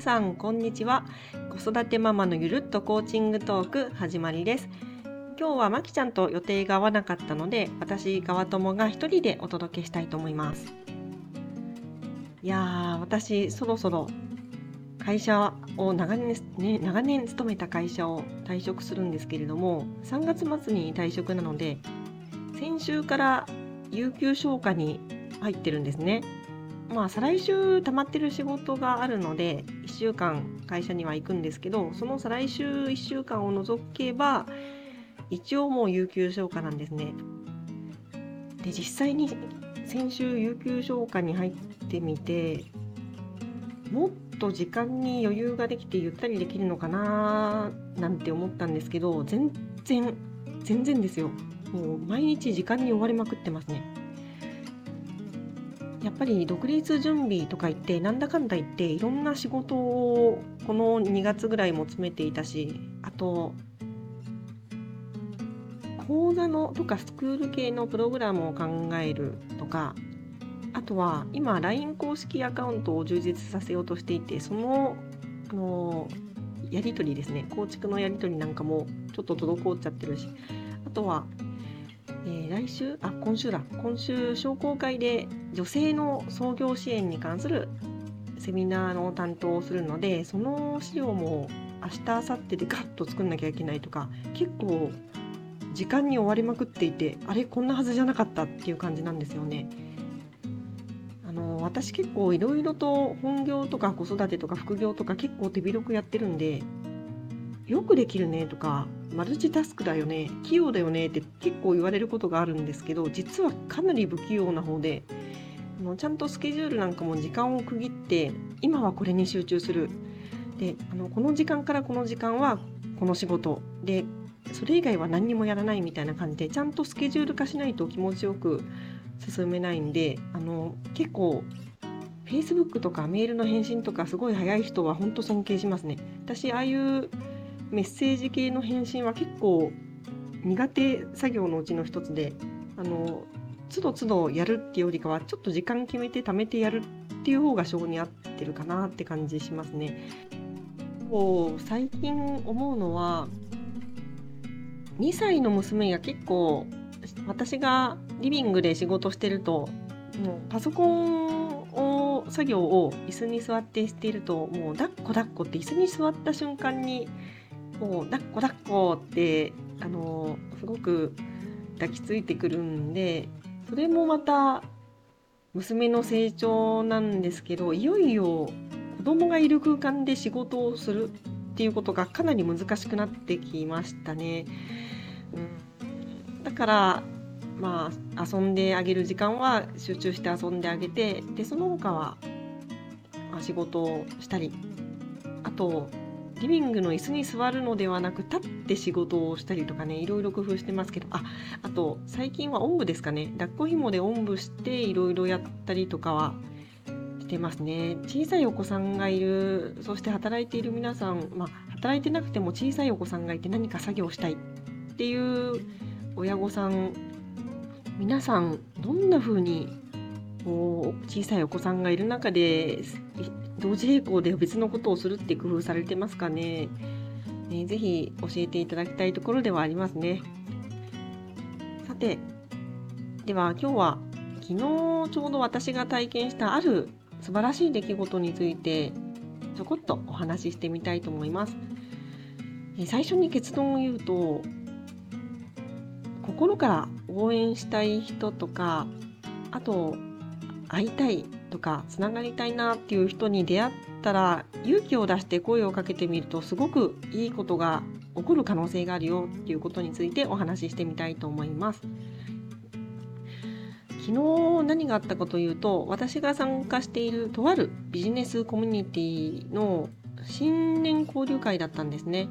皆さんこんにちは。子育てママのゆるっとコーチングトーク始まりです。今日はまきちゃんと予定が合わなかったので私川友が一人でお届けしたいと思います。いやー私そろそろ会社を長年,、ね、長年勤めた会社を退職するんですけれども3月末に退職なので先週から有給消化に入ってるんですね。まあ再来週溜まってる仕事があるので1週間会社には行くんですけどその再来週1週間を除けば一応もう有給消化なんですね。で実際に先週有給消化に入ってみてもっと時間に余裕ができてゆったりできるのかななんて思ったんですけど全然全然ですよ。もう毎日時間に追われまくってますね。やっぱり独立準備とか言ってなんだかんだ言っていろんな仕事をこの2月ぐらいも詰めていたしあと講座のとかスクール系のプログラムを考えるとかあとは今 LINE 公式アカウントを充実させようとしていてそのあのやり取りですね構築のやり取りなんかもちょっと滞っちゃってるしあとはえー、来週あ今週だ今週商工会で女性の創業支援に関するセミナーの担当をするのでその資料も明日明後日でガッと作んなきゃいけないとか結構時間に追われまくっていてあれこんなはずじゃなかったっていう感じなんですよね。あの私結構いろいろと本業とか子育てとか副業とか結構手広くやってるんでよくできるねとかマルチタスクだよね器用だよねって結構言われることがあるんですけど実はかなり不器用な方であのちゃんとスケジュールなんかも時間を区切って今はこれに集中するであのこの時間からこの時間はこの仕事でそれ以外は何にもやらないみたいな感じでちゃんとスケジュール化しないと気持ちよく進めないんであの結構 Facebook とかメールの返信とかすごい早い人は本当尊敬しますね。私ああいうメッセージ系の返信は結構苦手作業のうちの一つであの都度都度やるっていうよりかはちょっと時間決めて貯めてやるっていう方が性に合ってるかなって感じしますね。こう最近思うのは2歳の娘が結構私がリビングで仕事してるともうパソコンを作業を椅子に座ってしているともう抱っこ抱っこって椅子に座った瞬間にもう抱っこ抱っこってあのすごく抱きついてくるんでそれもまた娘の成長なんですけどいよいよ子供がいる空間で仕事をするっていうことがかなり難しくなってきましたね。うん、だからまあ遊んであげる時間は集中して遊んであげてでその他は、まあ、仕事をしたりあとリビングの椅子に座るのではなく立って仕事をしたりとかねいろいろ工夫してますけど。ああと最近はおんぶですかね。抱っこ紐でおんぶしていろいろやったりとかはしてますね。小さいお子さんがいるそして働いている皆さんまあ働いてなくても小さいお子さんがいて何か作業したいっていう親御さん皆さんどんな風にこう小さいお子さんがいる中で同時並行で別のことをするって工夫されてますかね。えー、ぜひ教えていただきたいところではありますね。さて、では今日は昨日ちょうど私が体験したある素晴らしい出来事についてちょこっとお話ししてみたいと思います。えー、最初に結論を言うと心から応援したい人とかあと会いたいとかつながりたいなっていう人に出会ったら勇気を出して声をかけてみるとすごくいいことが起こる可能性があるよっていうことについてお話ししてみたいと思います。昨日何があったかというと私が参加しているとあるビジネスコミュニティの新年交流会だったんですね。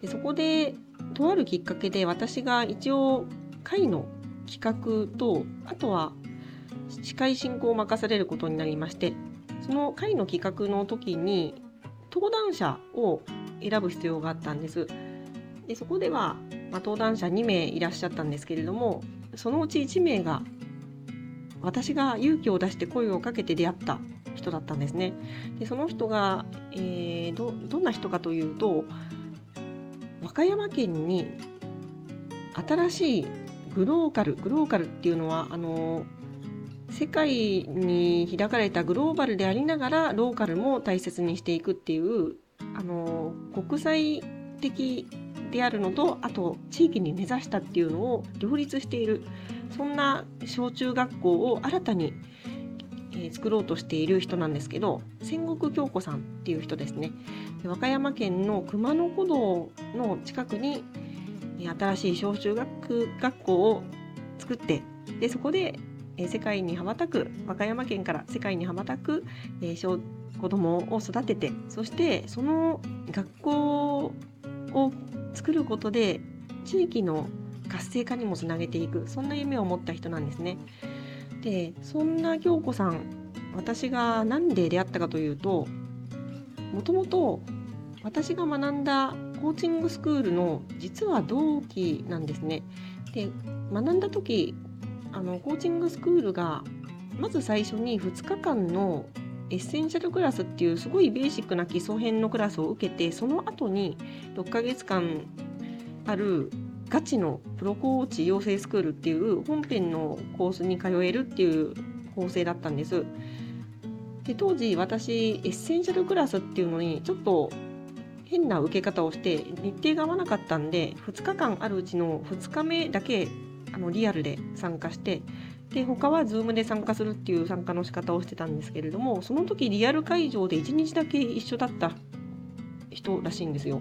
でそこでとあるきっかけで私が一応会の企画とあとは司会進行を任されることになりましてその会の企画の時に登壇者を選ぶ必要があったんです。でそこでは、まあ、登壇者2名いらっしゃったんですけれどもそのうち1名が私が勇気を出して声をかけて出会った人だったんですね。でその人が、えー、どどんな人かというと和歌山県に新しいグローカルグローカルっていうのはあの世界に開かれたグローバルでありながらローカルも大切にしていくっていうあの国際的であるのとあと地域に根ざしたっていうのを両立しているそんな小中学校を新たに、えー、作ろうとしている人なんですけど戦国京子さんっていう人ですね。和歌山県の熊野古道の近くに新しい小中学学校を作ってでそこでえ世界に羽ばたく和歌山県から世界に羽ばたく、え小子供を育ててそしてその学校を作ることで地域の活性化にもつなげていくそんな夢を持った人なんですね。でそんな京子さん私が何で出会ったかというともともと私が学んだコーチングスクールの実は同期なんですね。で学んだ時あのコーチングスクールがまず最初に2日間のエッセンシャルクラスっていうすごいベーシックな基礎編のクラスを受けてその後に6ヶ月間あるガチのプロコーチ養成スクールっていう本編のコースに通えるっていう構成だったんです。で当時私エッセンシャルクラスっていうのにちょっと変な受け方をして日程が合わなかったんで2日間あるうちの2日目だけあのリアルで参加してで他は Zoom で参加するっていう参加の仕方をしてたんですけれどもその時リアル会場で1日だけ一緒だった人らしいんですよ。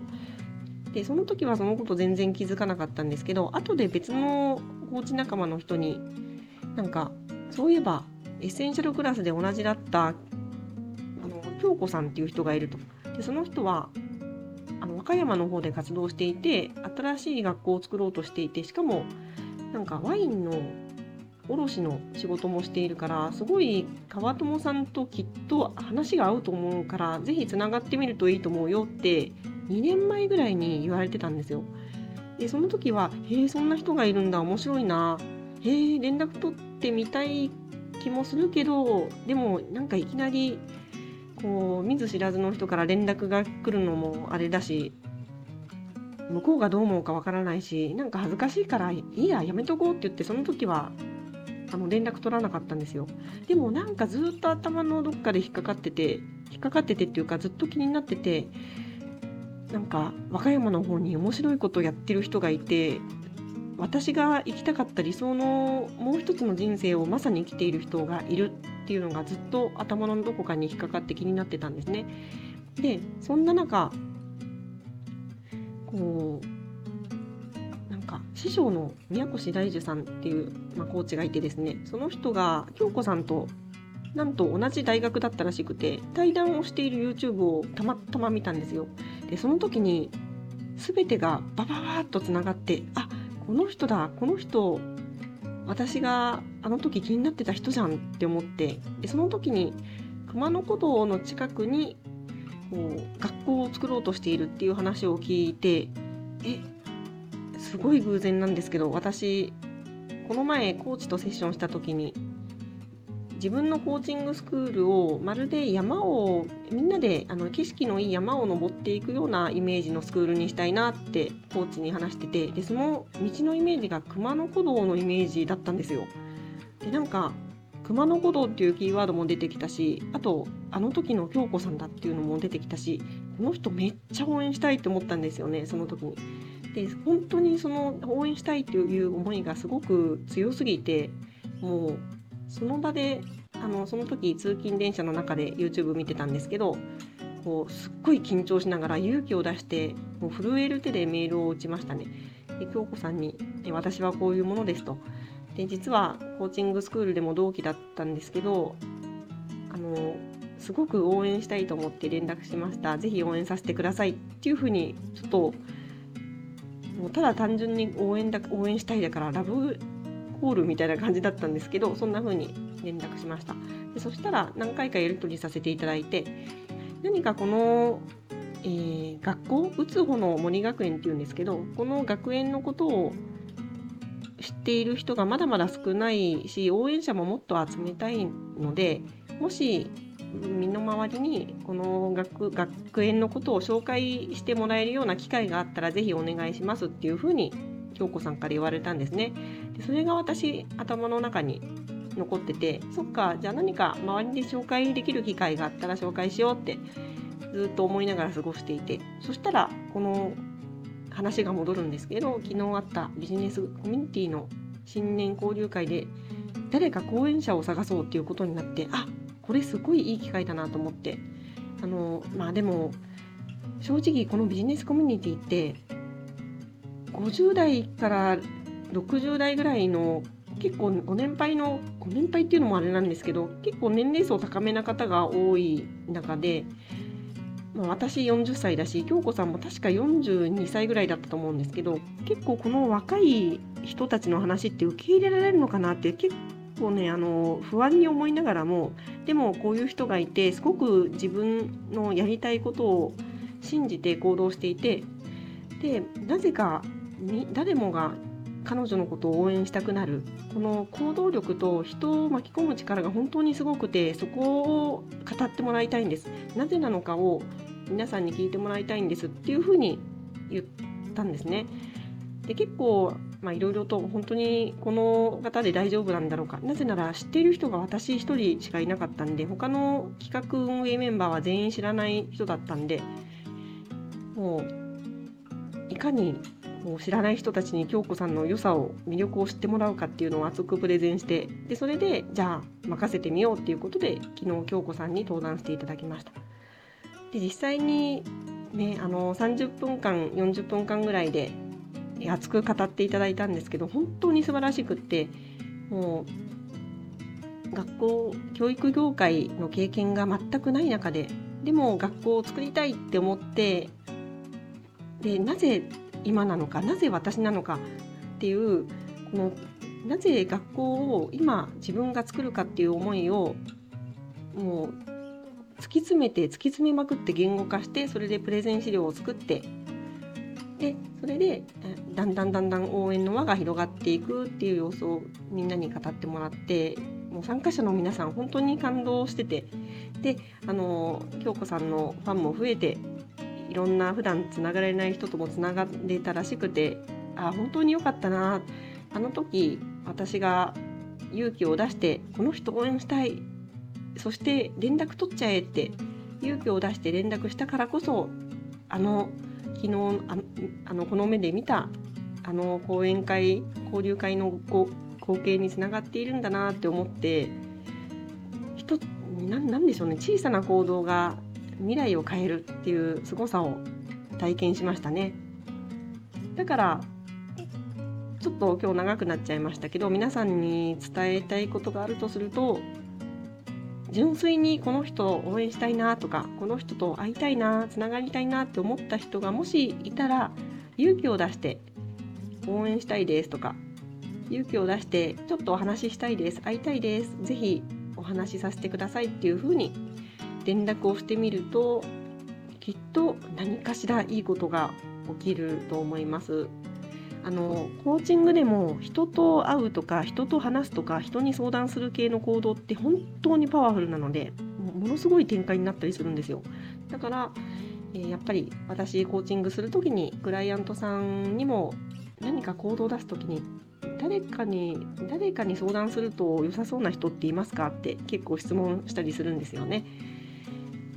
でその時はそのこと全然気づかなかったんですけど後で別のコーチ仲間の人になんかそういえばエッセンシャルクラスで同じだったあの京子さんっていう人がいると。でその人はあの和歌山の方で活動していて新しい学校を作ろうとしていてしかもなんかワインの卸の仕事もしているからすごい川友さんときっと話が合うと思うからぜひつながってみるといいと思うよって2年前ぐらいに言われてたんですよ。でその時は「へえそんな人がいるんだ面白いな」「へえ連絡取ってみたい気もするけどでもなんかいきなりこう見ず知らずの人から連絡が来るのもあれだし向こうがどう思うかわからないしなんか恥ずかしいからいいややめとこうって言ってその時はあの連絡取らなかったんですよでもなんかずっと頭のどっかで引っかかってて引っかかっててっていうかずっと気になっててなんか和歌山の方に面白いことをやってる人がいて私が生きたかった理想のもう一つの人生をまさに生きている人がいるっていうのがずっと頭のどこかに引っかかって気になってたんですね。でそんな中こうなんか師匠の宮越大樹さんっていう、まあ、コーチがいてですねその人が京子さんとなんと同じ大学だったらしくて対談をしている YouTube をたまたま見たんですよ。でその時に全てがバババーッとつながってあこの人だこの人私があの時気になってた人じゃんって思ってでその時に熊野古道の近くにこう学校を作ろうとしているっていう話を聞いてえすごい偶然なんですけど私この前コーチとセッションした時に自分のコーチングスクールをまるで山をみんなであの景色のいい山を登っていくようなイメージのスクールにしたいなってコーチに話しててでその道のイメージが熊野古道のイメージだったんですよ。でなんか熊野古道っていうキーワードも出てきたしあとあの時の京子さんだっていうのも出てきたしこの人めっちゃ応援したいって思ったんですよねその時に。で本当にその応援したいっていう思いがすごく強すぎてもうその場であのその時通勤電車の中で YouTube 見てたんですけどこうすっごい緊張しながら勇気を出してもう震える手でメールを打ちましたね。で京子さんに「私はこういうものです」と。で実はコーチングスクールでも同期だったんですけどあのすごく応援したいと思って連絡しました。ぜひ応援させてくださいっていうふうにちょっともうただ単純に応援だ応援したいだからラブコールみたいな感じだったんですけどそんな風に連絡しましたでそしたら何回かやり取りさせていただいて何かこの、えー、学校打つ方の森学園っていうんですけどこの学園のことを知っている人がまだまだ少ないし応援者ももっと集めたいのでもし身の回りにこの学学園のことを紹介してもらえるような機会があったらぜひお願いしますっていうふうに京子さんから言われたんですね。でそれが私頭の中に残っててそっかじゃあ何か周りで紹介できる機会があったら紹介しようってずっと思いながら過ごしていてそしたらこの話が戻るんですけど昨日あったビジネスコミュニティの新年交流会で誰か講演者を探そうっていうことになってあこれすごいいい機会だなと思って。あのまあでも正直このビジネスコミュニティって50代から60代ぐらいの結構ご年配のご年配っていうのもあれなんですけど結構年齢層高めな方が多い中で、まあ、私40歳だし京子さんも確か42歳ぐらいだったと思うんですけど結構この若い人たちの話って受け入れられるのかなって結構ねあの不安に思いながらもでもこういう人がいてすごく自分のやりたいことを信じて行動していてでなぜか誰もが彼女のことを応援したくなる。この行動力と人を巻き込む力が本当にすごくてそこを語ってもらいたいんです。なぜなのかを皆さんに聞いてもらいたいんですっていうふうに言ったんですねで結構いろいろと本当にこの方で大丈夫なんだろうかなぜなら知っている人が私1人しかいなかったんで他の企画運営メンバーは全員知らない人だったんでもういかにもう知らない人たちに京子さんの良さを魅力を知ってもらうかっていうのを熱くプレゼンしてでそれでじゃあ任せてみようっていうことで昨日京子さんに登壇していただきました。で実際にねあの30分間40分間ぐらいで熱く語っていただいたんですけど本当に素晴らしくってもう学校教育業界の経験が全くない中ででも学校を作りたいって思ってでなぜ今なのかなぜ私なのかっていうこのなぜ学校を今自分が作るかっていう思いをもう突き詰めて突き詰めまくって言語化してそれでプレゼン資料を作ってでそれでだんだんだんだん応援の輪が広がっていくっていう様子をみんなに語ってもらってもう参加者の皆さん本当に感動しててであの京子さんのファンも増えていろんな普段つながれない人ともつながれたらしくてあ本当に良かったな。あの時私が勇気を出してこの人応援したいそして連絡取っちゃえって勇気を出して連絡したからこそあの昨日ああのこの目で見たあの講演会交流会の光景につながっているんだなって思って人なんでしょうね小さな行動が未来を変えるっていう凄さを体験しましたね。だからちょっと今日長くなっちゃいましたけど皆さんに伝えたいことがあるとすると純粋にこの人を応援したいなとかこの人と会いたいなつながりたいなって思った人がもしいたら勇気を出して応援したいですとか勇気を出してちょっとお話ししたいです会いたいですぜひお話しさせてくださいっていうふうに連絡をしてみるときっと何かしらいいことが起きると思います。あのコーチングでも人と会うとか人と話すとか人に相談する系の行動って本当にパワフルなのでものすごい展開になったりするんですよだから、えー、やっぱり私コーチングする時にクライアントさんにも何か行動を出す時に誰かに誰かに相談すると良さそうな人っていますかって結構質問したりするんですよね。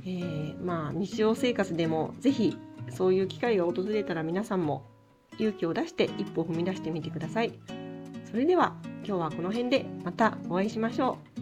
えー、まあ日常生活でもぜひそういう機会が訪れたら皆さんも勇気を出して一歩踏み出してみてください。それでは今日はこの辺でまたお会いしましょう。